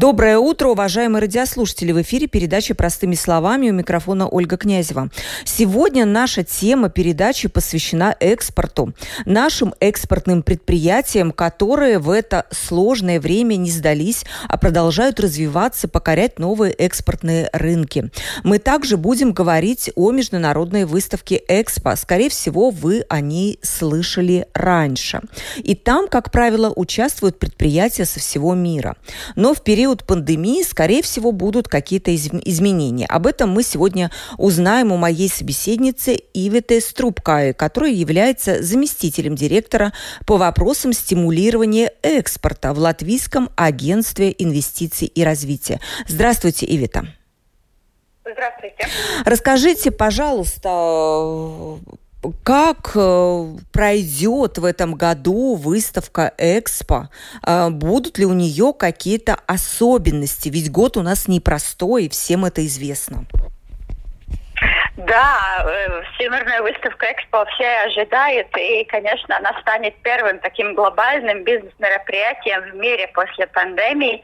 Доброе утро, уважаемые радиослушатели. В эфире передача «Простыми словами» у микрофона Ольга Князева. Сегодня наша тема передачи посвящена экспорту. Нашим экспортным предприятиям, которые в это сложное время не сдались, а продолжают развиваться, покорять новые экспортные рынки. Мы также будем говорить о международной выставке «Экспо». Скорее всего, вы о ней слышали раньше. И там, как правило, участвуют предприятия со всего мира. Но в период период пандемии, скорее всего, будут какие-то изменения. Об этом мы сегодня узнаем у моей собеседницы Ивете Струбкаи, которая является заместителем директора по вопросам стимулирования экспорта в Латвийском агентстве инвестиций и развития. Здравствуйте, Ивета. Здравствуйте. Расскажите, пожалуйста, как э, пройдет в этом году выставка Экспо? Э, будут ли у нее какие-то особенности? Ведь год у нас непростой, и всем это известно. Да, э, Всемирная выставка Экспо все ожидают, и, конечно, она станет первым таким глобальным бизнес-мероприятием в мире после пандемии.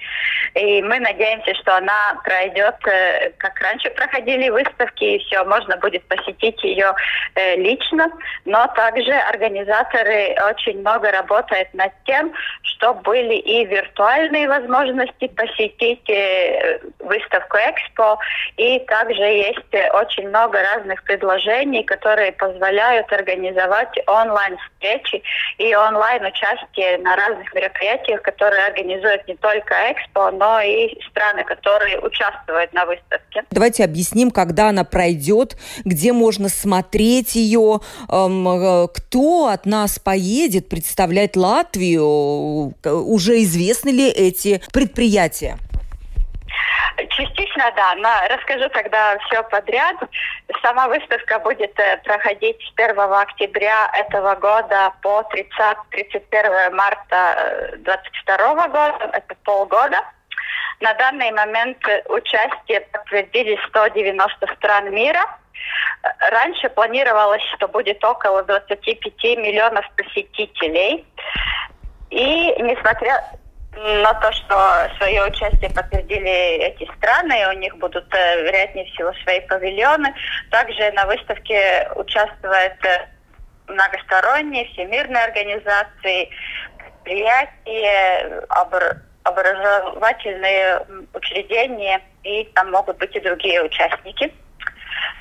И мы надеемся, что она пройдет, э, как раньше проходили выставки, и все, можно будет посетить ее э, лично. Но также организаторы очень много работают над тем, чтобы были и виртуальные возможности посетить выставку Экспо, и также есть очень много разных предложений, которые позволяют организовать онлайн-встречи и онлайн-участие на разных мероприятиях, которые организуют не только Экспо, но и страны, которые участвуют на выставке. Давайте объясним, когда она пройдет, где можно смотреть ее, эм, э, кто от нас поедет представлять Латвию, уже известны ли эти предприятия? Частично, да. Но расскажу тогда все подряд. Сама выставка будет э, проходить с 1 октября этого года по 30, 31 марта 2022 э, года. Это полгода. На данный момент участие подтвердили 190 стран мира. Раньше планировалось, что будет около 25 миллионов посетителей. И несмотря на то, что свое участие подтвердили эти страны, у них будут, э, вероятнее всего, свои павильоны. Также на выставке участвуют э, многосторонние всемирные организации, предприятия, образовательные учреждения, и там могут быть и другие участники.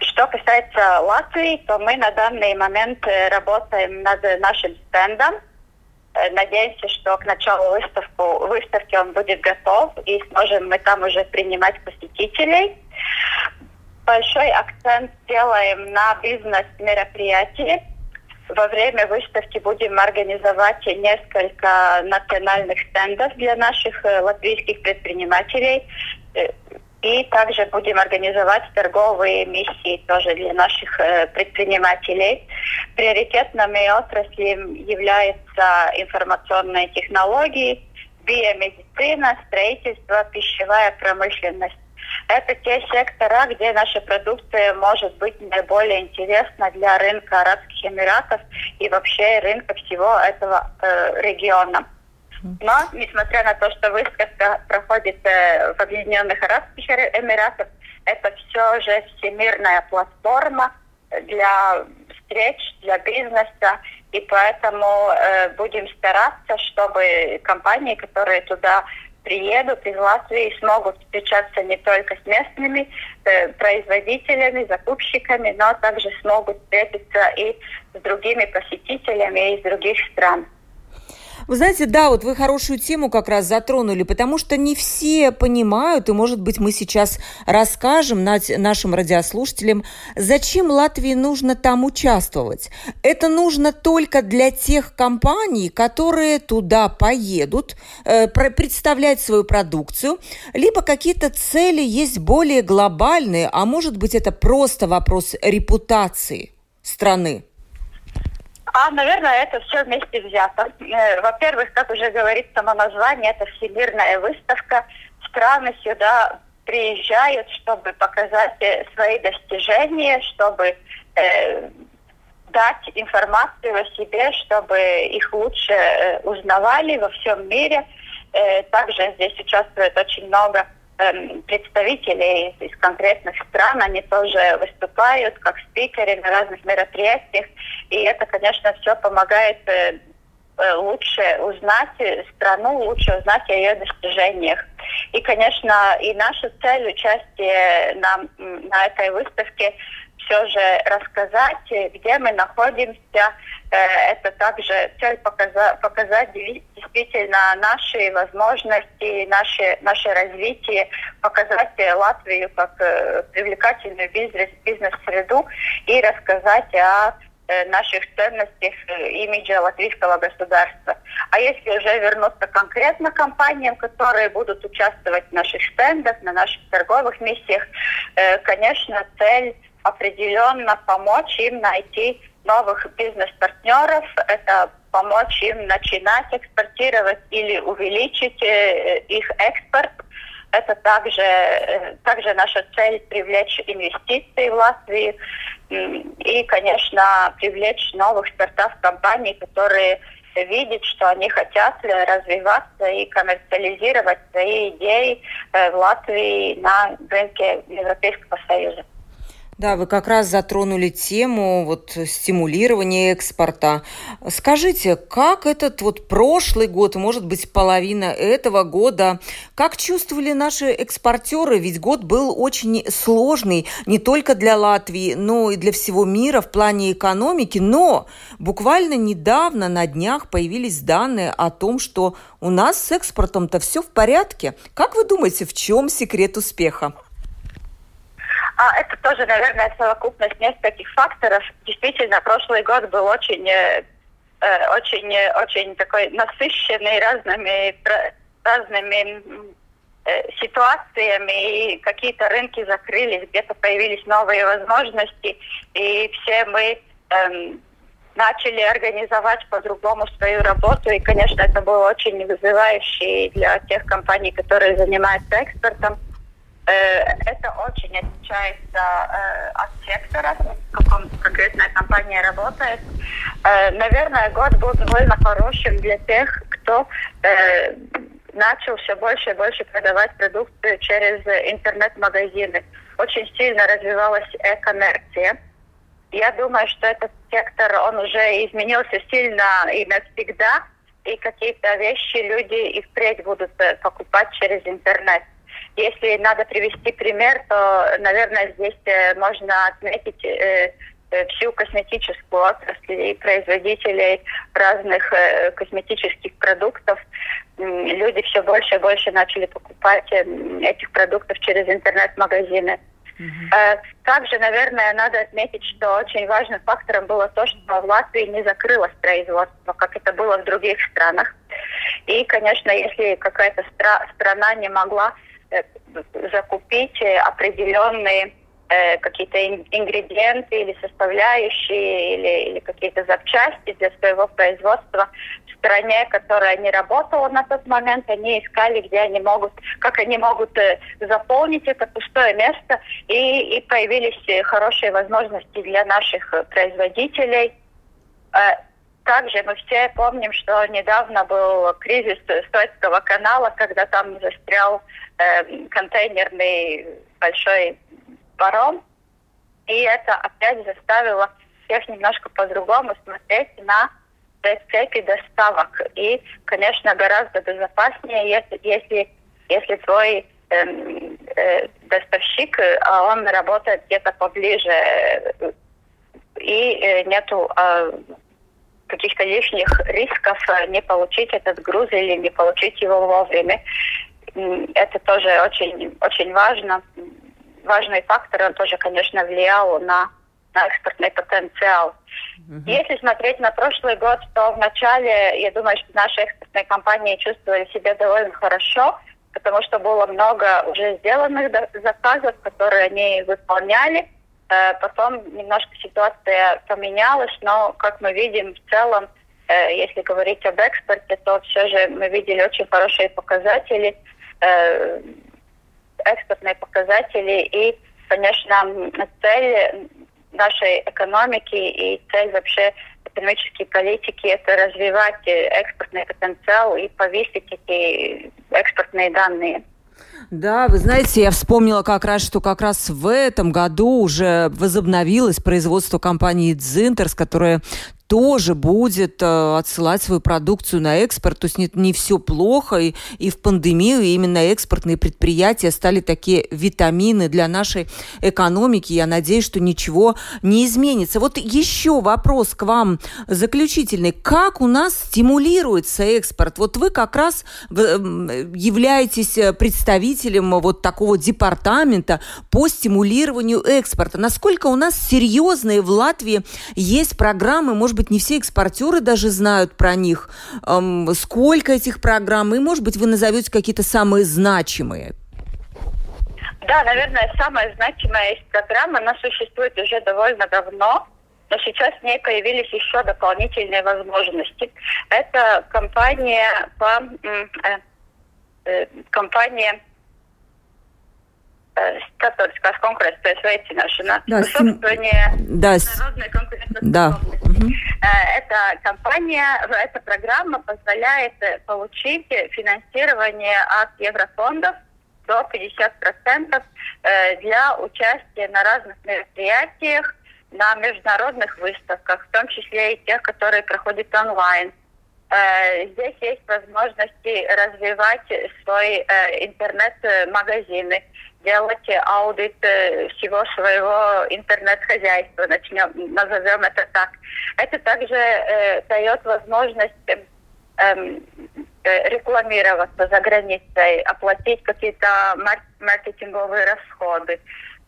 Что касается Латвии, то мы на данный момент э, работаем над нашим стендом – надеемся, что к началу выставку, выставки он будет готов и сможем мы там уже принимать посетителей. Большой акцент делаем на бизнес-мероприятия. Во время выставки будем организовать несколько национальных стендов для наших э, латвийских предпринимателей. И также будем организовать торговые миссии тоже для наших э, предпринимателей. Приоритетными отраслью являются информационные технологии, биомедицина, строительство, пищевая промышленность. Это те сектора, где наша продукция может быть наиболее интересна для рынка Арабских Эмиратов и вообще рынка всего этого э, региона. Но, несмотря на то, что выставка проходит э, в Объединенных Арабских Эмиратах, это все же всемирная платформа для встреч, для бизнеса, и поэтому э, будем стараться, чтобы компании, которые туда приедут из Латвии, смогут встречаться не только с местными э, производителями, закупщиками, но также смогут встретиться и с другими посетителями из других стран. Вы знаете, да, вот вы хорошую тему как раз затронули, потому что не все понимают, и, может быть, мы сейчас расскажем нашим радиослушателям, зачем Латвии нужно там участвовать. Это нужно только для тех компаний, которые туда поедут, э, представлять свою продукцию, либо какие-то цели есть более глобальные, а может быть, это просто вопрос репутации страны. А, наверное, это все вместе взято. Э, во-первых, как уже говорит само название, это всемирная выставка. Страны сюда приезжают, чтобы показать э, свои достижения, чтобы э, дать информацию о себе, чтобы их лучше э, узнавали во всем мире. Э, также здесь участвует очень много представителей из, из конкретных стран, они тоже выступают как спикеры на разных мероприятиях, и это, конечно, все помогает э, Э, лучше узнать страну, лучше узнать о ее достижениях. И, конечно, и наша цель участия на, на этой выставке все же рассказать, где мы находимся. Э, это также цель показать, показать действительно наши возможности, наше, наше развитие, показать Латвию как э, привлекательную бизнес, бизнес-среду и рассказать о Э, наших ценностях, э, имиджа латвийского государства. А если уже вернуться конкретно к компаниям, которые будут участвовать в наших стендах, на наших торговых миссиях, э, конечно, цель определенно помочь им найти новых бизнес-партнеров, это помочь им начинать экспортировать или увеличить их экспорт. Это также, также наша цель привлечь инвестиции в Латвию. И, конечно, привлечь новых стартап-компаний, которые видят, что они хотят развиваться и коммерциализировать свои идеи э, в Латвии на рынке Европейского Союза. Да, вы как раз затронули тему вот стимулирования экспорта. Скажите, как этот вот прошлый год, может быть, половина этого года, как чувствовали наши экспортеры? Ведь год был очень сложный не только для Латвии, но и для всего мира в плане экономики. Но буквально недавно на днях появились данные о том, что у нас с экспортом-то все в порядке. Как вы думаете, в чем секрет успеха? А это тоже, наверное, совокупность нескольких факторов. Действительно, прошлый год был очень, э, э очень, очень такой насыщенный разными, разными э, ситуациями, и какие-то рынки закрылись, где-то появились новые возможности, и все мы эм, начали организовать по-другому свою работу. И, конечно, это было очень вызывающе для тех компаний, которые занимаются экспортом. Э, это очень отличается э, от сектора, в каком конкретная компания работает. Э, наверное, год был довольно хорошим для тех, кто начал все больше и больше продавать продукцию через интернет-магазины. Очень сильно развивалась э-коммерция. Я думаю, что этот сектор, он уже изменился сильно и навсегда, и какие-то вещи люди и впредь будут покупать через интернет. Если надо привести пример, то, наверное, здесь э, можно отметить э, э, всю косметическую отрасль и производителей разных косметических продуктов. Люди все больше и больше начали покупать этих продуктов через интернет-магазины. Uh-huh. Также, наверное, надо отметить, что очень важным фактором было то, что в Латвии не закрылось производство, как это было в других странах. И, конечно, если какая-то стра- страна не могла закупить определенные э, какие-то ингредиенты или составляющие или, или какие-то запчасти для своего производства в стране, которая не работала на тот момент, они искали, где они могут, как они могут э, заполнить это пустое место, и, и появились хорошие возможности для наших производителей. Также мы все помним, что недавно был кризис Суэцкого канала, когда там застрял э, контейнерный большой паром. И это опять заставило всех немножко по-другому смотреть на цепи доставок. И, конечно, гораздо безопаснее, если, если, если твой э, э, доставщик, а он работает где-то поближе, и э, нету э, каких-то лишних рисков э, не получить этот груз или не получить его вовремя. Это тоже очень, очень важно. Важный фактор, он тоже, конечно, влиял на, на экспортный потенциал. Uh-huh. Если смотреть на прошлый год, то вначале, я думаю, что наши экспортные компании чувствовали себя довольно хорошо, потому что было много уже сделанных заказов, которые они выполняли. Э, потом немножко ситуация поменялась, но, как мы видим, в целом, э, если говорить об экспорте, то все же мы видели очень хорошие показатели. Э, экспортные показатели и, конечно, цель нашей экономики и цель вообще экономической политики – это развивать экспортный потенциал и повысить эти экспортные данные. Да, вы знаете, я вспомнила как раз, что как раз в этом году уже возобновилось производство компании «Дзинтерс», которая тоже будет э, отсылать свою продукцию на экспорт. То есть не, не все плохо. И, и в пандемию именно экспортные предприятия стали такие витамины для нашей экономики. Я надеюсь, что ничего не изменится. Вот еще вопрос к вам заключительный. Как у нас стимулируется экспорт? Вот вы как раз являетесь представителем вот такого департамента по стимулированию экспорта. Насколько у нас серьезные в Латвии есть программы, может может быть, не все экспортеры даже знают про них, сколько этих программ, и, может быть, вы назовете какие-то самые значимые. Да, наверное, самая значимая из программ, она существует уже довольно давно, но сейчас в ней появились еще дополнительные возможности. Это компания по э, э, компания starptautiskās konkurētspējas veicināšanā, да, способствование да, международной конкурентоспособности. Да. Эта компания, эта программа позволяет получить финансирование от еврофондов до 50% для участия на разных мероприятиях, на международных выставках, в том числе и тех, которые проходят онлайн. Здесь есть возможности развивать свои интернет-магазины, делать аудит э, всего своего интернет-хозяйства, начнем, назовем это так. Это также э, дает возможность эм, э, рекламироваться за границей, оплатить какие-то маркетинговые расходы.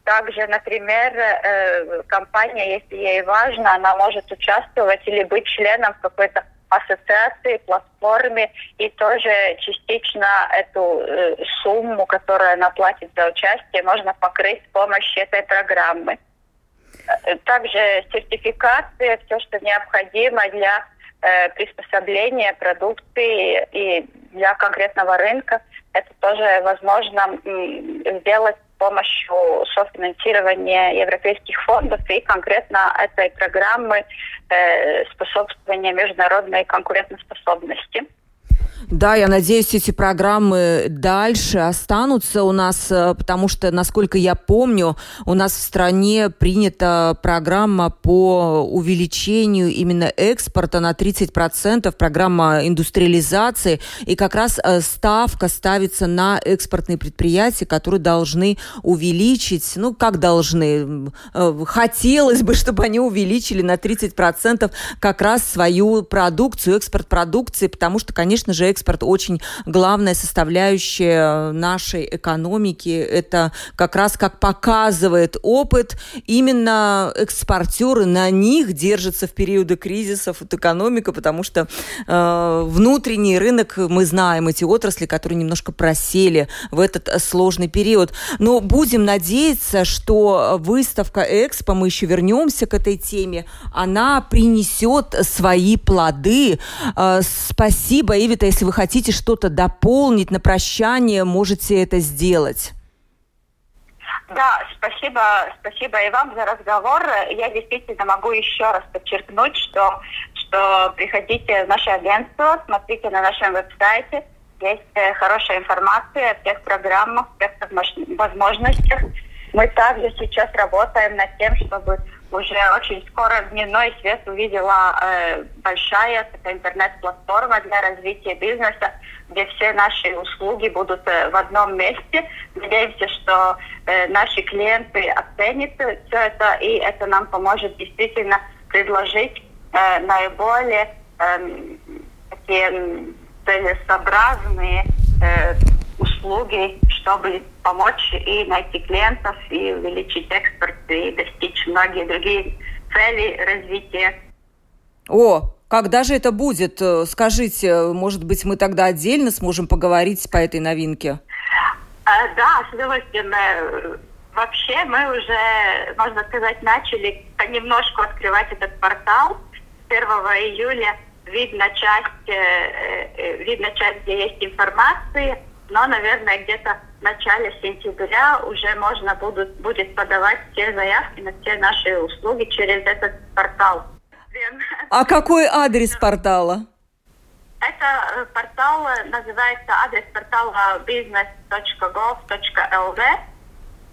Также, например, э, компания, если ей важно, она может участвовать или быть членом какой-то ассоциации, платформе и тоже частично эту э, сумму, которую она платит за участие, можно покрыть с помощью этой программы. Э, также сертификация, все, что необходимо для э, приспособления продукции и для конкретного рынка, это тоже возможно м, сделать помощью софинансирования европейских фондов и конкретно этой программы э, способствования международной конкурентоспособности. Да, я надеюсь, эти программы дальше останутся у нас, э, потому что, насколько я помню, у нас в стране принята программа по увеличению именно экспорта на 30%, программа индустриализации, и как раз э, ставка ставится на экспортные предприятия, которые должны увеличить, ну, как должны, э, хотелось бы, чтобы они увеличили на 30% как раз свою продукцию, экспорт продукции, потому что, конечно же, экспорт очень главная составляющая нашей экономики. Это как раз как показывает опыт, именно экспортеры на них держатся в периоды кризисов от экономика, потому что э, внутренний рынок, мы знаем эти отрасли, которые немножко просели в этот сложный период. Но будем надеяться, что выставка Экспо, мы еще вернемся к этой теме, она принесет свои плоды. Э, спасибо, Ивита, если вы хотите что-то дополнить на прощание, можете это сделать. Да, спасибо, спасибо и вам за разговор. Я действительно могу еще раз подчеркнуть, что, что приходите в наше агентство, смотрите на нашем веб-сайте. Есть э, хорошая информация о всех программах, всех возможностях. Мы также сейчас работаем над тем, чтобы уже очень скоро дневной свет увидела э, большая интернет-платформа для развития бизнеса, где все наши услуги будут э, в одном месте. Надеемся, что э, наши клиенты оценят все это, и это нам поможет действительно предложить э, наиболее э, такие целесообразные э, услуги, чтобы помочь и найти клиентов, и увеличить экспорт, и достичь многие другие цели развития. О, когда же это будет? Э, скажите, может быть, мы тогда отдельно сможем поговорить по этой новинке? А, да, с удовольствием. Э, вообще мы уже, можно сказать, начали понемножку открывать этот портал. 1 июля видно часть, видно часть, где есть информация но, наверное, где-то в начале сентября уже можно будет, будет подавать все заявки на все наши услуги через этот портал. А какой адрес портала? Это э, портал э, называется адрес портала business.gov.lv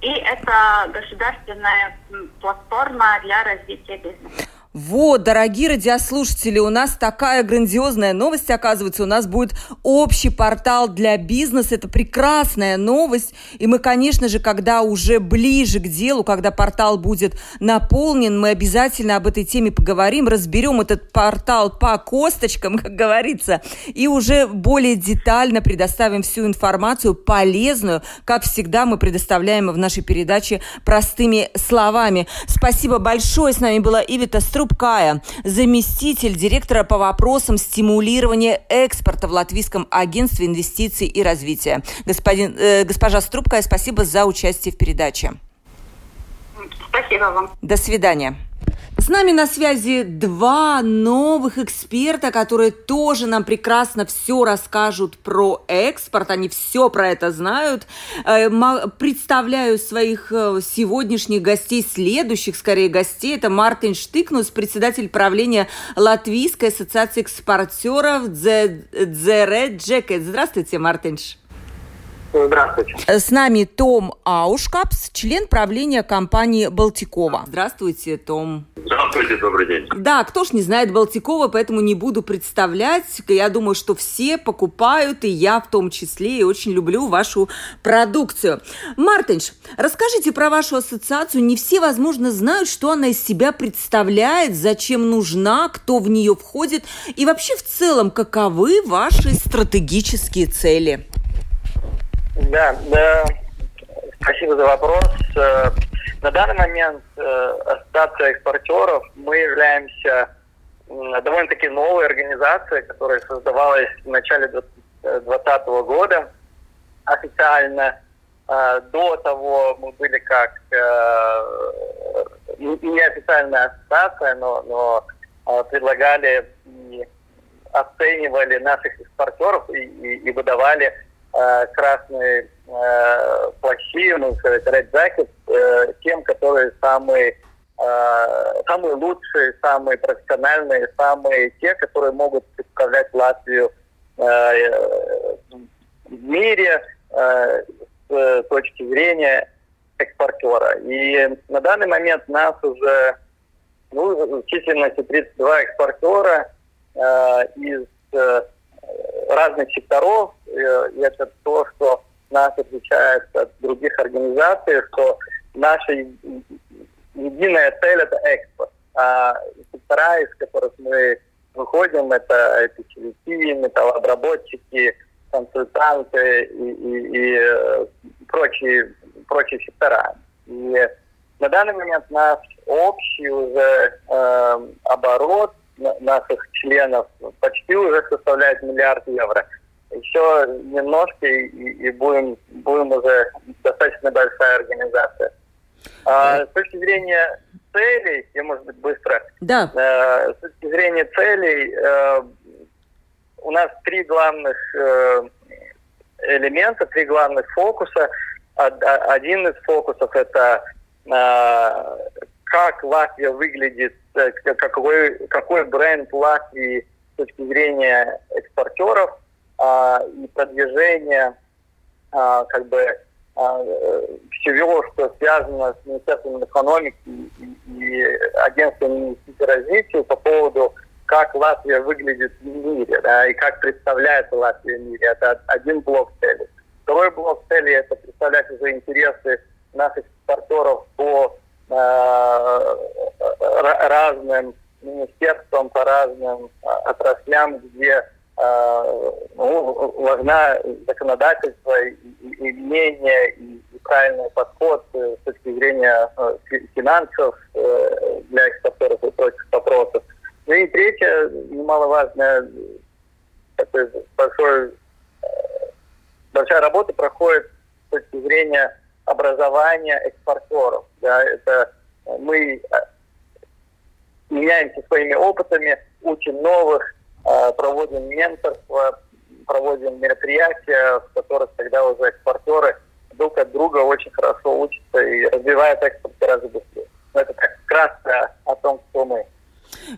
и это государственная платформа для развития бизнеса. Вот, дорогие радиослушатели, у нас такая грандиозная новость, оказывается, у нас будет общий портал для бизнеса, это прекрасная новость, и мы, конечно же, когда уже ближе к делу, когда портал будет наполнен, мы обязательно об этой теме поговорим, разберем этот портал по косточкам, как говорится, и уже более детально предоставим всю информацию полезную, как всегда мы предоставляем в нашей передаче простыми словами. Спасибо большое, с нами была Ивита Стру, Трубкая, заместитель директора по вопросам стимулирования экспорта в Латвийском агентстве инвестиций и развития. Господин, э, госпожа Струбкая, спасибо за участие в передаче. Спасибо вам. До свидания. С нами на связи два новых эксперта, которые тоже нам прекрасно все расскажут про экспорт. Они все про это знают. Э, представляю своих э, сегодняшних гостей, следующих, скорее, гостей. Это Мартин Штыкнус, председатель правления Латвийской ассоциации экспортеров Дзере Джекет. Здравствуйте, Мартинш. Здравствуйте. С нами Том Аушкапс, член правления компании «Балтикова». Здравствуйте, Том. Здравствуйте, добрый день. Да, кто ж не знает Балтикова, поэтому не буду представлять. Я думаю, что все покупают, и я в том числе, и очень люблю вашу продукцию. Мартинш, расскажите про вашу ассоциацию. Не все, возможно, знают, что она из себя представляет, зачем нужна, кто в нее входит, и вообще в целом, каковы ваши стратегические цели. Да, да, спасибо за вопрос. Э, на данный момент э, Ассоциация экспортеров, мы являемся довольно-таки новой организацией, которая создавалась в начале 2020 года официально. Э, до того мы были как неофициальная ассоциация, но, но предлагали и оценивали наших экспортеров и, и, и выдавали э, красные э, плащи, ну, сказать, red jacket, э, тем, которые самые, э, самые лучшие, самые профессиональные, самые те, которые могут представлять Латвию э, в мире э, с точки зрения экспортера. И на данный момент нас уже ну, численностью 32 экспортера э, из э, разных секторов, и это то, что нас отличает от других организаций, что наша единая цель – это экспорт. А сектора, из которых мы выходим, это, челюсти, металлообработчики, консультанты и, и, и э, прочие, прочие сектора. И на данный момент наш общий уже э, оборот наших членов почти уже составляет миллиард евро. Еще немножко и, и будем, будем уже достаточно большая организация. А, с точки зрения целей, я, может быть, быстро. Да. Э, с точки зрения целей, э, у нас три главных э, элемента, три главных фокуса. Один из фокусов это э, как Латвия выглядит какой, какой бренд Латвии с точки зрения экспортеров а, и продвижения а, как бы а, всего, что связано с Министерством экономики и, и Агентством инвестиций развития по поводу, как Латвия выглядит в мире, да, и как представляется Латвия в мире. Это один блок целей. Второй блок целей – это представлять уже интересы наших экспортеров по Э, разным министерствам, по разным э, отраслям, где э, ну, важна законодательство и, и мнение, и, правильный подход с точки зрения финансов для экспортеров и прочих вопросов. Ну и третье, немаловажное, большой, большая работа проходит с точки зрения образования экспортеров. Да, это э, мы э, меняемся своими опытами, учим новых, э, проводим менторство, проводим мероприятия, в которых тогда уже экспортеры друг от друга очень хорошо учатся и развивают экспорт гораздо быстрее. Но это так кратко о том, кто мы.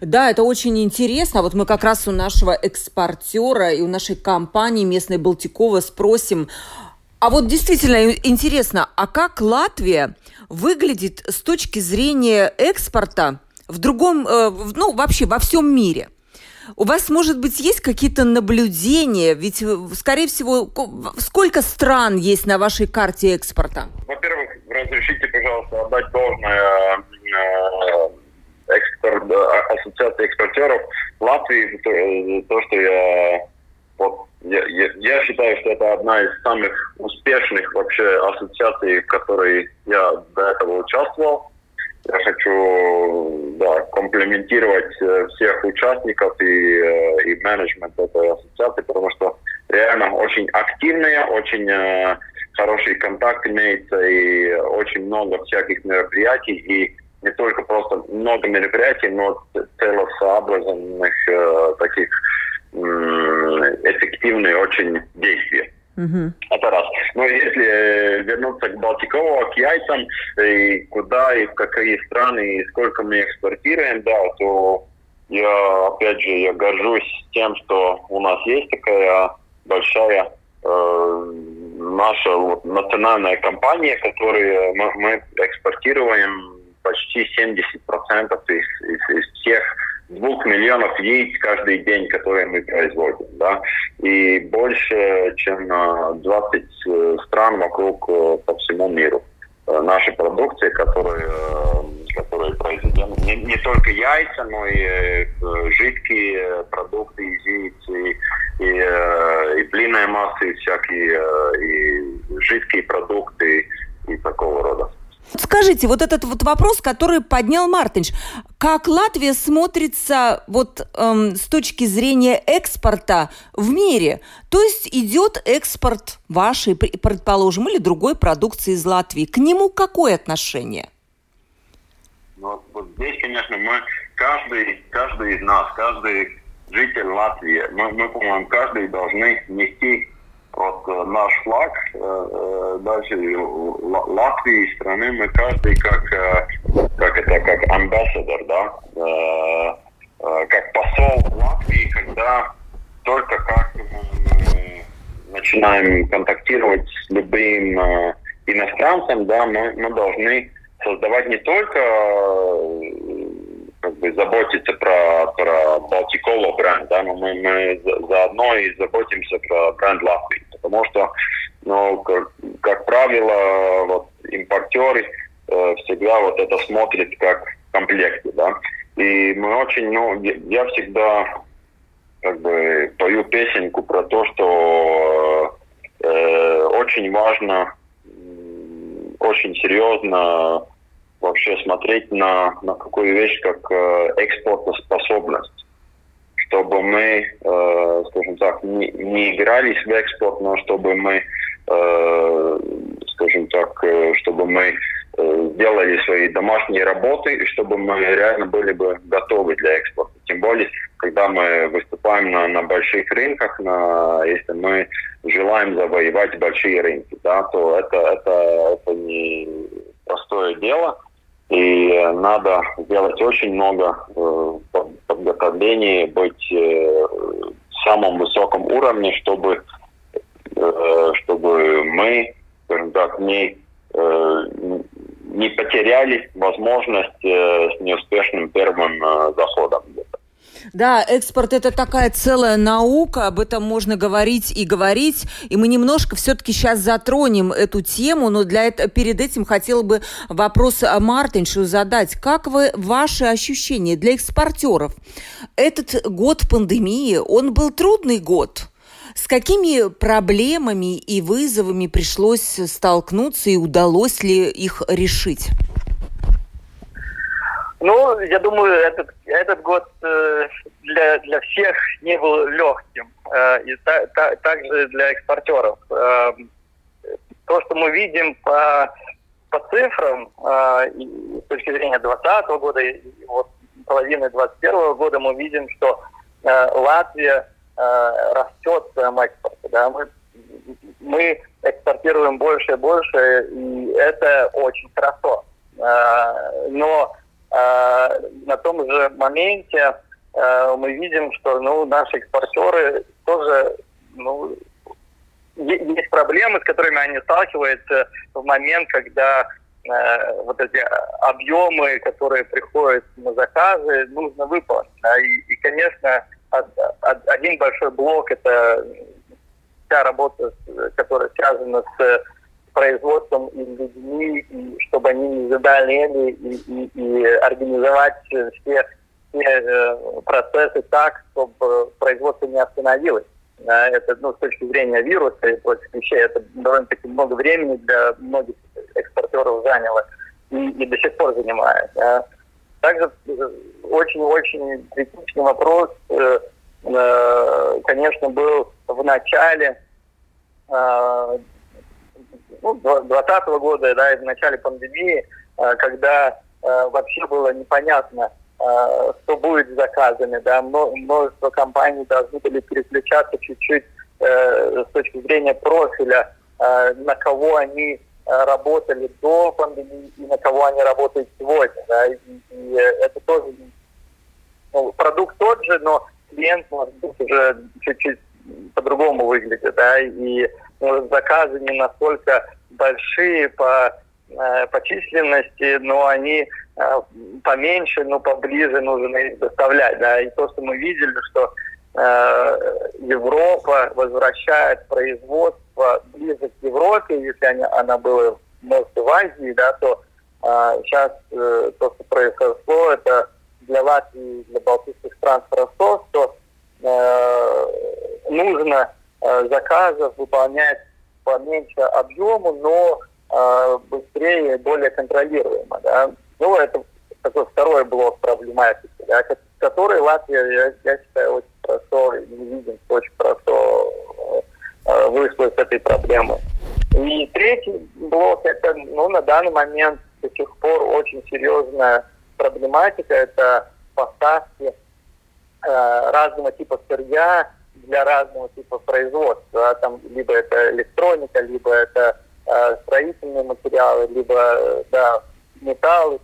Да, это очень интересно. Вот мы как раз у нашего экспортера и у нашей компании местной Балтикова спросим, а вот действительно интересно, а как Латвия выглядит с точки зрения экспорта в другом, э, ну вообще во всем мире? У вас, может быть, есть какие-то наблюдения? Ведь, э, скорее всего, сколько стран есть на вашей карте экспорта? Во-первых, разрешите, пожалуйста, отдать должное э, экспорт, ассоциации экспортеров Латвии, то что я вот я, я, я считаю, что это одна из самых успешных вообще ассоциаций, в которой я до этого участвовал. Я хочу да, комплиментировать э, всех участников и, э, и менеджмент этой ассоциации, потому что реально очень активная, очень э, хороший контакт имеется и очень много всяких мероприятий. И не только просто много мероприятий, но целесообразных э, таких э, эффективных очень действия. Uh-huh. Это раз. Но если вернуться к Балтикову, к яйцам, и куда и в какие страны, и сколько мы экспортируем, да, то я, опять же, я горжусь тем, что у нас есть такая большая э, наша вот, национальная компания, которую мы, мы экспортируем почти 70% из, из, из всех двух миллионов яиц каждый день, которые мы производим. Да? И больше, чем 20 э, стран вокруг э, по всему миру. Э, наши продукции, которые, которые произведены, не, не только яйца, но и жидкие продукты из яиц, и, и, и блинная масса, и всякие и жидкие продукты, и такого рода. Скажите, вот этот вот вопрос, который поднял Мартинш, как Латвия смотрится вот эм, с точки зрения экспорта в мире? То есть идет экспорт вашей, предположим, или другой продукции из Латвии. К нему какое отношение? Ну, вот здесь, конечно, мы, каждый, каждый из нас, каждый житель Латвии, мы, мы по-моему, каждый должны нести вот э, наш флаг, э, э, дальше Латвии страны мы каждый как, как это, как амбассадор, да, как посол Латвии, когда только как начинаем контактировать с любым иностранцем, да, мы, мы должны создавать не только как бы заботиться про, про Балтикола бренд, да, но мы, мы заодно и заботимся про бренд Латвии. Потому что, ну, как, как правило, вот импортеры э, всегда вот это смотрят как в комплекте, да. И мы очень, ну, я всегда как бы пою песенку про то, что э, очень важно, очень серьезно вообще смотреть на, на такую вещь, как э, экспортоспособность чтобы мы, э, скажем так, не, не игрались в экспорт, но чтобы мы, э, скажем так, э, чтобы мы э, сделали свои домашние работы и чтобы мы реально были бы готовы для экспорта. Тем более, когда мы выступаем на, на больших рынках, на, если мы желаем завоевать большие рынки, да, то это, это, это не простое дело. И надо сделать очень много э, подготовлений, быть э, в самом высоком уровне, чтобы, э, чтобы мы, скажем так, не, не потеряли возможность с неуспешным первым заходом. Да, экспорт это такая целая наука, об этом можно говорить и говорить, и мы немножко все-таки сейчас затронем эту тему, но для этого, перед этим хотела бы вопрос Мартиншу задать. Как вы, ваши ощущения для экспортеров? Этот год пандемии, он был трудный год? С какими проблемами и вызовами пришлось столкнуться и удалось ли их решить? Ну, я думаю, этот, этот год э, для, для всех не был легким. Э, и та, та, также для экспортеров. Э, то, что мы видим по, по цифрам, с точки зрения 2020 года и вот половины 2021 года, мы видим, что Латвия растет в своем экспорте. Да? Мы, мы экспортируем больше и больше, и это очень хорошо. Но на том же моменте э, мы видим, что ну, наши экспортеры тоже ну, есть проблемы, с которыми они сталкиваются в момент, когда э, вот эти объемы, которые приходят на заказы, нужно выполнить. Да? И, и, конечно, од, од, один большой блок – это вся работа, которая связана с производством и людьми, и чтобы они не заболели, и, и, и организовать все, все э, процессы так, чтобы производство не остановилось. Это ну, с точки зрения вируса и прочих вещей, это довольно-таки много времени для многих экспортеров заняло и, и до сих пор занимает. Также очень-очень критичный вопрос, э, э, конечно, был в начале э, ну, 2020 года, да, и в начале пандемии, когда вообще было непонятно, что будет с заказами, да, множество компаний должны были переключаться чуть-чуть с точки зрения профиля, на кого они Э, работали до пандемии и на кого они работают сегодня. Да? И, и это тоже ну, продукт тот же, но клиент может быть уже чуть-чуть по-другому выглядит. Да? И ну, заказы не настолько большие по, э, по численности, но они э, поменьше, но поближе нужно их доставлять. Да? И то, что мы видели, что э, Европа возвращает производство ближе к Европе, если они, она была, может, в Азии, да, то а, сейчас э, то, что произошло, это для Латвии, для балтийских стран хорошо, что э, нужно э, заказов выполнять по меньше объему, но э, быстрее и более контролируемо. Да. Ну, это такой второй блок проблематики, да, который Латвия, я, я считаю, очень хорошо, не видим, очень хорошо Э, вышла с этой проблемы. И третий блок, это ну, на данный момент до сих пор очень серьезная проблематика, это поставки э, разного типа сырья для разного типа производства. Там либо это электроника, либо это э, строительные материалы, либо да, металл и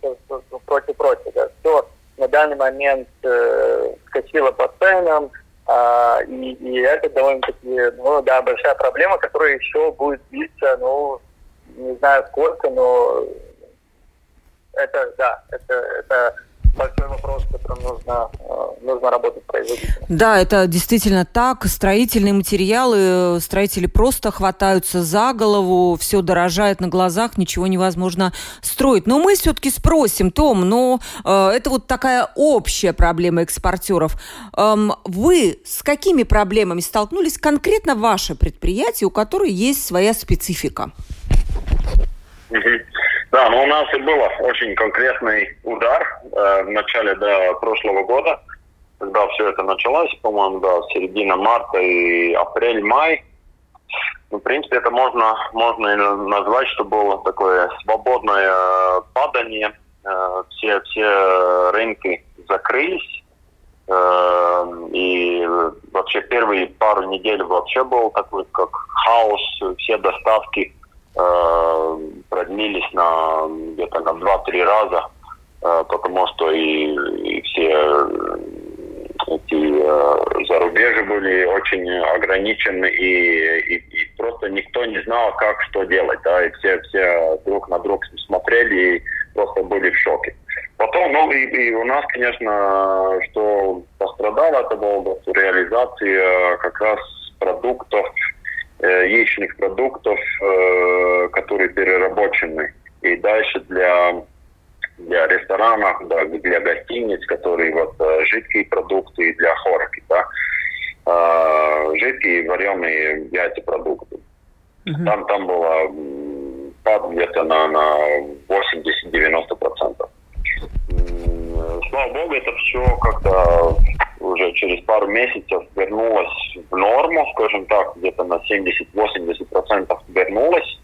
прочее, прочее. Да. Все на данный момент э, скочило по ценам, а, и, и это довольно-таки, ну да, большая проблема, которая еще будет длиться, ну, не знаю сколько, но это, да, это, это большой вопрос, которым нужно, э, нужно работать производителям. Да, это действительно так. Строительные материалы, строители просто хватаются за голову, все дорожает на глазах, ничего невозможно строить. Но мы все-таки спросим, Том, но э, это вот такая общая проблема экспортеров. Эм, вы с какими проблемами столкнулись конкретно ваше предприятие, у которого есть своя специфика? Да, но у нас и был очень конкретный удар э, в начале до прошлого года, когда все это началось, по-моему, да, середина марта и апрель-май. Ну, в принципе, это можно, можно и назвать, что было такое свободное э, падание. Э, все, все рынки закрылись. Э, и вообще первые пару недель вообще был такой, как хаос, все доставки Э, продлились на где-то на 2-3 раза, э, потому что и, и все э, эти зарубежи были очень ограничены, и, и, и просто никто не знал, как что делать. Да, и все, все друг на друга смотрели и просто были в шоке. Потом, ну и, и у нас, конечно, что пострадало, это была реализация как раз продуктов Э, яичных продуктов, э, которые переработаны. И дальше для, для ресторанов, да, для гостиниц, которые вот э, жидкие продукты для хорки, да, жидкие вареные яйцепродукты. Uh-huh. Там, там было пад где-то на, на 80-90%. Слава богу, это все как-то уже через пару месяцев вернулась норму, скажем так, где-то на 70-80% вернулась.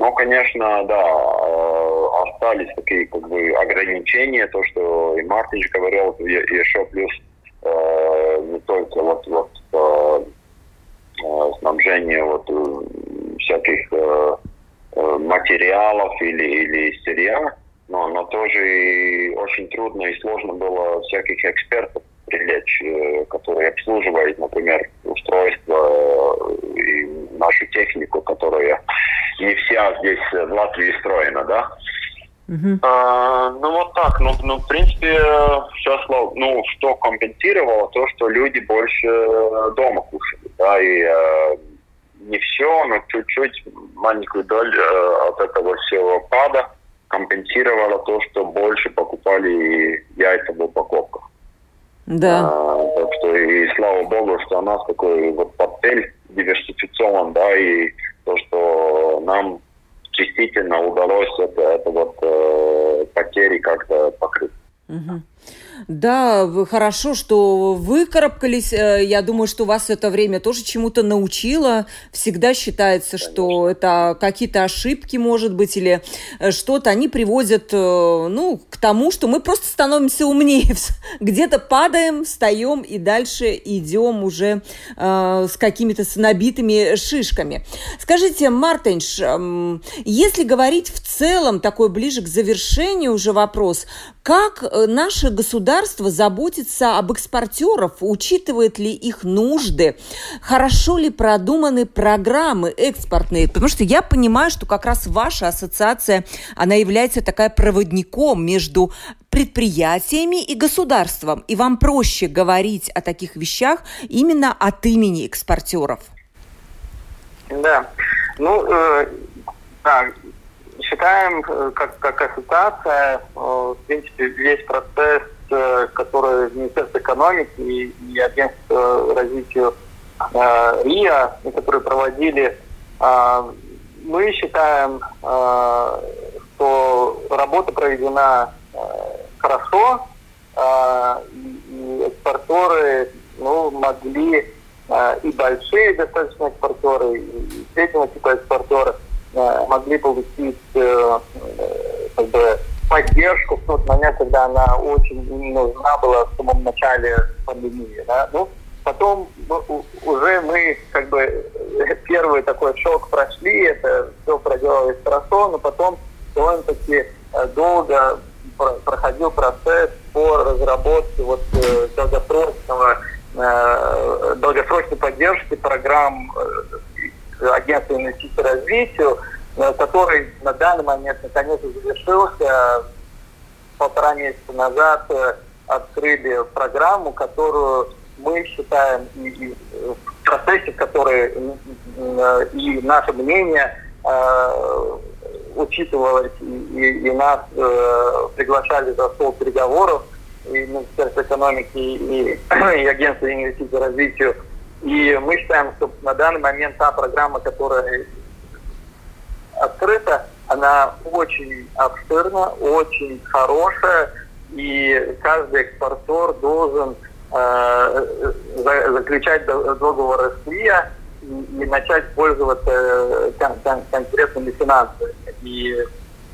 Но, конечно, да, э, остались такие как бы ограничения, то, что и Мартинч говорил, и еще плюс э, не только вот, вот э, предложение вот всяких материалов или, или сырья, но, но тоже очень трудно и сложно было всяких экспертов привлечь, которые обслуживают, например, устройство и нашу технику, которая не вся здесь в Латвии встроена, да. Uh-huh. А, ну вот так, ну, ну в принципе сейчас, ну что компенсировало то, что люди больше дома кушали, да, и э, не все, но чуть-чуть маленькую долю э, от этого всего пада компенсировало то, что больше покупали яйца в упаковках. Да. А, так что и слава богу, что у нас такой вот портфель диверсифицирован, да, и то, что нам действительно удалось это, это вот э, потери как-то покрыть. Угу. Да, хорошо, что вы карабкались. Э, я думаю, что вас это время тоже чему-то научило. Всегда считается, Конечно. что это какие-то ошибки, может быть, или э, что-то. Они приводят, э, ну, к тому, что мы просто становимся умнее. Где-то падаем, встаем и дальше идем уже э, с какими-то набитыми шишками. Скажите, Мартинш, э, если говорить в целом, такой ближе к завершению уже вопрос, как наше государство заботится об экспортерах, учитывает ли их нужды, хорошо ли продуманы программы экспортные, потому что я понимаю, что как раз ваша ассоциация, она является такая проводником между предприятиями и государством, и вам проще говорить о таких вещах именно от имени экспортеров. Да, ну, э, да, считаем, э, как, как ассоциация, э, в принципе, весь процесс Э, которые Министерство экономики и, и Агентство развития э, РИА, которые проводили, мы считаем, что работа проведена хорошо, э, и экспортеры ну, могли и большие достаточно экспортеры, и среднего типа экспортеры могли получить э, э как бы поддержку в тот момент, когда она очень нужна была в самом начале пандемии. Да? Ну, потом ну, уже мы как бы первый такой шок прошли, это все проделалось хорошо, но потом довольно-таки э, долго проходил процесс по разработке вот э, долгосрочного э, долгосрочной поддержки программ агентства инвестиций развитию, Э, который на данный момент наконец завершился. Полтора месяца назад э, открыли программу, которую мы считаем и, и в процессе, который и наше мнение э, учитывалось, и, и, и нас э, приглашали за стол переговоров, и Министерство экономики, и, и Агентство инвестиций и развитию. И мы считаем, что на данный момент та программа, которая открыта, она очень обширна, очень хорошая, и каждый экспортер должен э, заключать договоры с и, и начать пользоваться э, кон кон конкретными финансами. И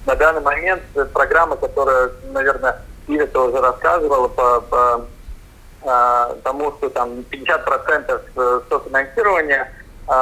на данный момент программа, которая, наверное, Ира уже рассказывала по, по тому, что там 50% э, софинансирования э,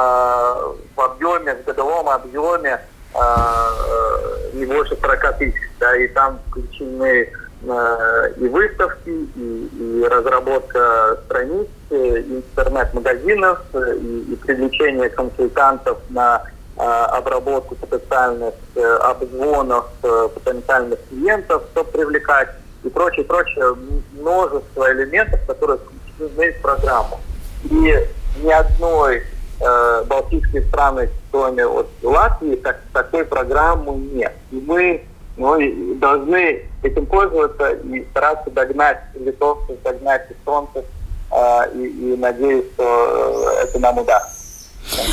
в объеме, в годовом объеме а, э, не больше 40 тысяч, да, и там включены э, и выставки, и, и разработка страниц, интернет-магазинов, и, и привлечение консультантов на обработку потенциальных обзвонов потенциальных клиентов, чтобы привлекать и прочее, прочее, множество элементов, которые включены в программу. И ни одной э, балтийские страны, кроме вот Латвии, так, такой программы нет. И мы ну, должны этим пользоваться и стараться догнать литовцев, догнать эстонцев, э, и, и надеюсь, что это нам удастся.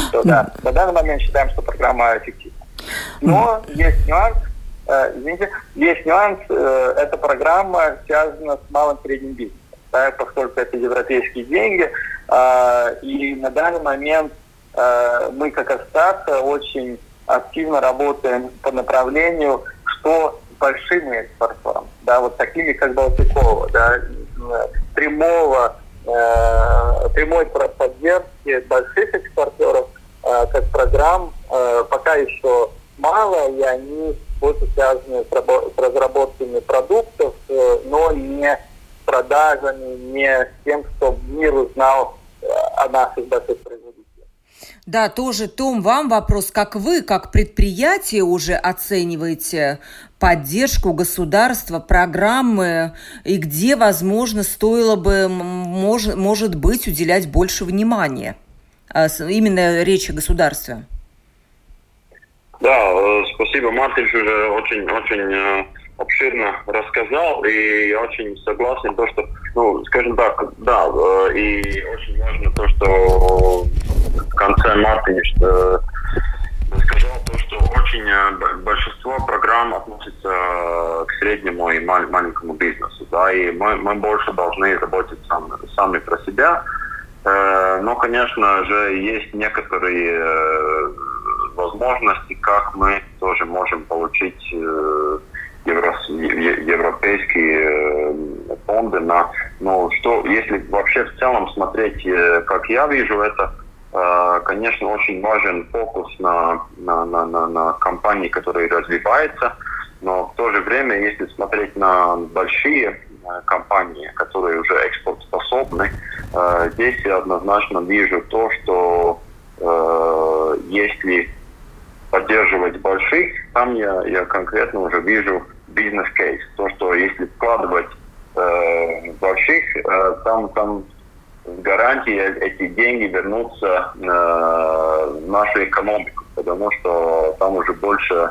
Что, да, на данный момент считаем, что программа эффективна. Но есть нюанс, э, извините, есть нюанс, э, эта программа связана с малым средним бизнесом, да, поскольку это европейские деньги, а, и на данный момент мы как ассоциация очень активно работаем по направлению, что с большими экспортерами, да, вот такими как Балтикова, да, прямого, э, прямой поддержки больших экспортеров как программ пока еще мало, и они больше связаны с разработками продуктов, но не с продажами, не с тем, чтобы мир узнал о наших больших производителях. Да, тоже, Том, вам вопрос, как вы, как предприятие уже оцениваете поддержку государства, программы, и где, возможно, стоило бы, может, может быть, уделять больше внимания? А, именно речь о государстве. Да, э, спасибо. Мартин уже очень-очень э, обширно рассказал, и я очень согласен, то, что, ну, скажем так, да, э, и очень важно то, что в конце марта э, сказал то, что очень большинство программ относится к среднему и маленькому бизнесу, да, и мы, мы больше должны работать сами, сами про себя, но, конечно же, есть некоторые возможности, как мы тоже можем получить евро, европейские э, фонды на, ну, что, если вообще в целом смотреть, э, как я вижу это, э, конечно, очень важен фокус на, на, на, на, на компании, которые развиваются, но в то же время, если смотреть на большие компании, которые уже экспортспособны, здесь я однозначно вижу то, что если поддерживать больших, там я, я конкретно уже вижу бизнес-кейс. То, что если вкладывать э, больших, э, там, там с гарантией эти деньги вернутся э, в нашу экономику, потому что там уже больше,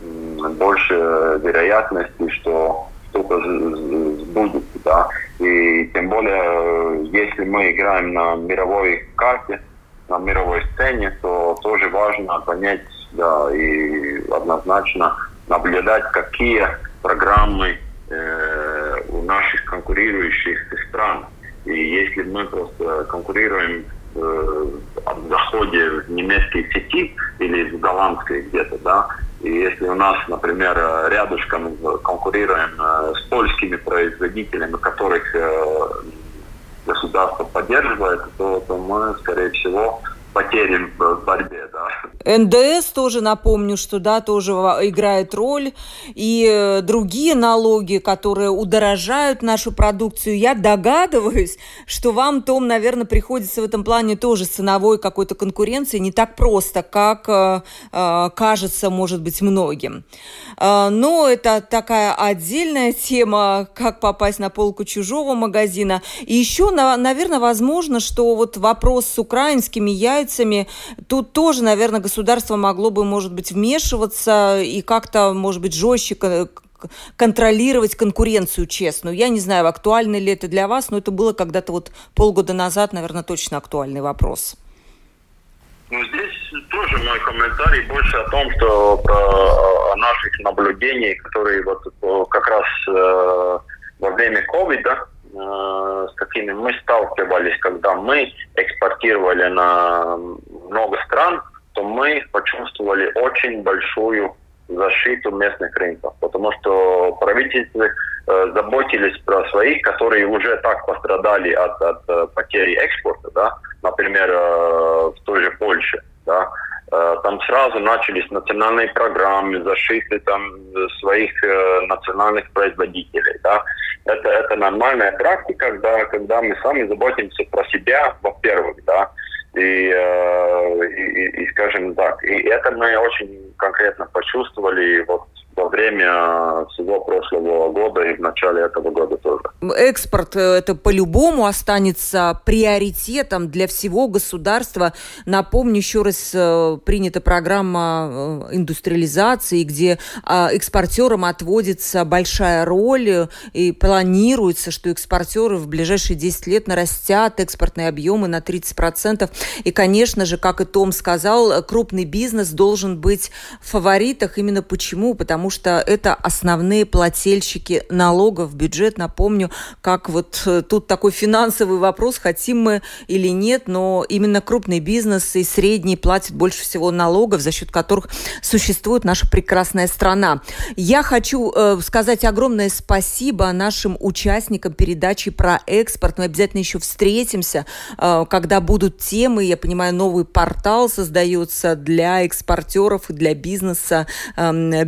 больше вероятности, что что-то сбудется. Да? И тем более, если мы играем на мировой карте, на мировой сцене, то тоже важно понять, да, и однозначно наблюдать, какие программы э, у наших конкурирующих стран. И если мы просто конкурируем э, в заходе в немецкой сети или в голландской где-то, да, и если у нас, например, рядышком конкурируем э, с польскими производителями, которых э, государство поддерживает, то, то мы, скорее всего, потерям в борьбе, да. НДС тоже напомню, что да, тоже играет роль. И э, другие налоги, которые удорожают нашу продукцию. Я догадываюсь, что вам, Том, наверное, приходится в этом плане тоже ценовой какой-то конкуренции не так просто, как э, э, кажется, может быть, многим. Но это такая отдельная тема, как попасть на полку чужого магазина. И еще, на, наверное, возможно, что вот вопрос с украинскими яйцами. Тут тоже, наверное, могло бы, может быть, вмешиваться и как-то, может быть, жестче контролировать конкуренцию честную. Я не знаю, актуально ли это для вас, но это было когда-то вот полгода назад, наверное, точно актуальный вопрос. Ну, здесь тоже мой комментарий больше о том, что про, о наших наблюдениях, которые вот как раз э, во время ковида Э, с какими мы сталкивались, когда мы экспортировали на много стран, то мы почувствовали очень большую защиту местных рынков, потому что правительства э, заботились про своих, которые уже так пострадали от, от э, потери экспорта, да, например, э, в той же Польше, да, там сразу начались национальные программы защиты там своих национальных производителей, да, это, это нормальная практика, когда, когда мы сами заботимся про себя, во-первых, да, и, э, и, и, скажем так, и это мы очень конкретно почувствовали вот во время всего прошлого года и в начале этого года тоже. Экспорт э, это по-любому останется приоритетом для всего государства. Напомню, еще раз э, принята программа э, индустриализации, где а, экспортерам отводится большая роль и планируется, что экспортеры в ближайшие 10 лет нарастят экспортные объемы на 30%. И, конечно же, как и Том сказал, крупный бизнес должен быть в фаворитах. Именно почему? Потому что это основные плательщики налогов бюджет. Напомню, как вот э, тут такой финансовый вопрос, хотим мы или нет, но именно крупный бизнес и средний платят больше всего налогов, за счет которых существует наша прекрасная страна. Я хочу э, сказать огромное спасибо нашим участникам передачи про экспорт. Мы обязательно еще встретимся, э, когда будут темы. Я понимаю, новый портал создается для экспортеров и для бизнеса э,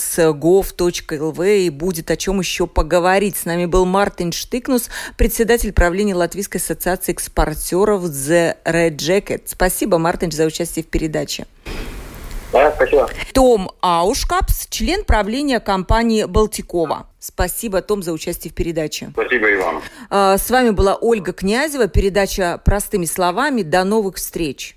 business.gov.lv и будет о чем еще поговорить. С нами был Мартин Штыкнус, председатель правления Латвийской ассоциации экспортеров The Red Jacket. Спасибо, Мартин, за участие в передаче. Да, спасибо. Том Аушкапс, член правления компании «Балтикова». Спасибо, Том, за участие в передаче. Спасибо, Иван. А, с вами была Ольга Князева. Передача «Простыми словами». До новых встреч.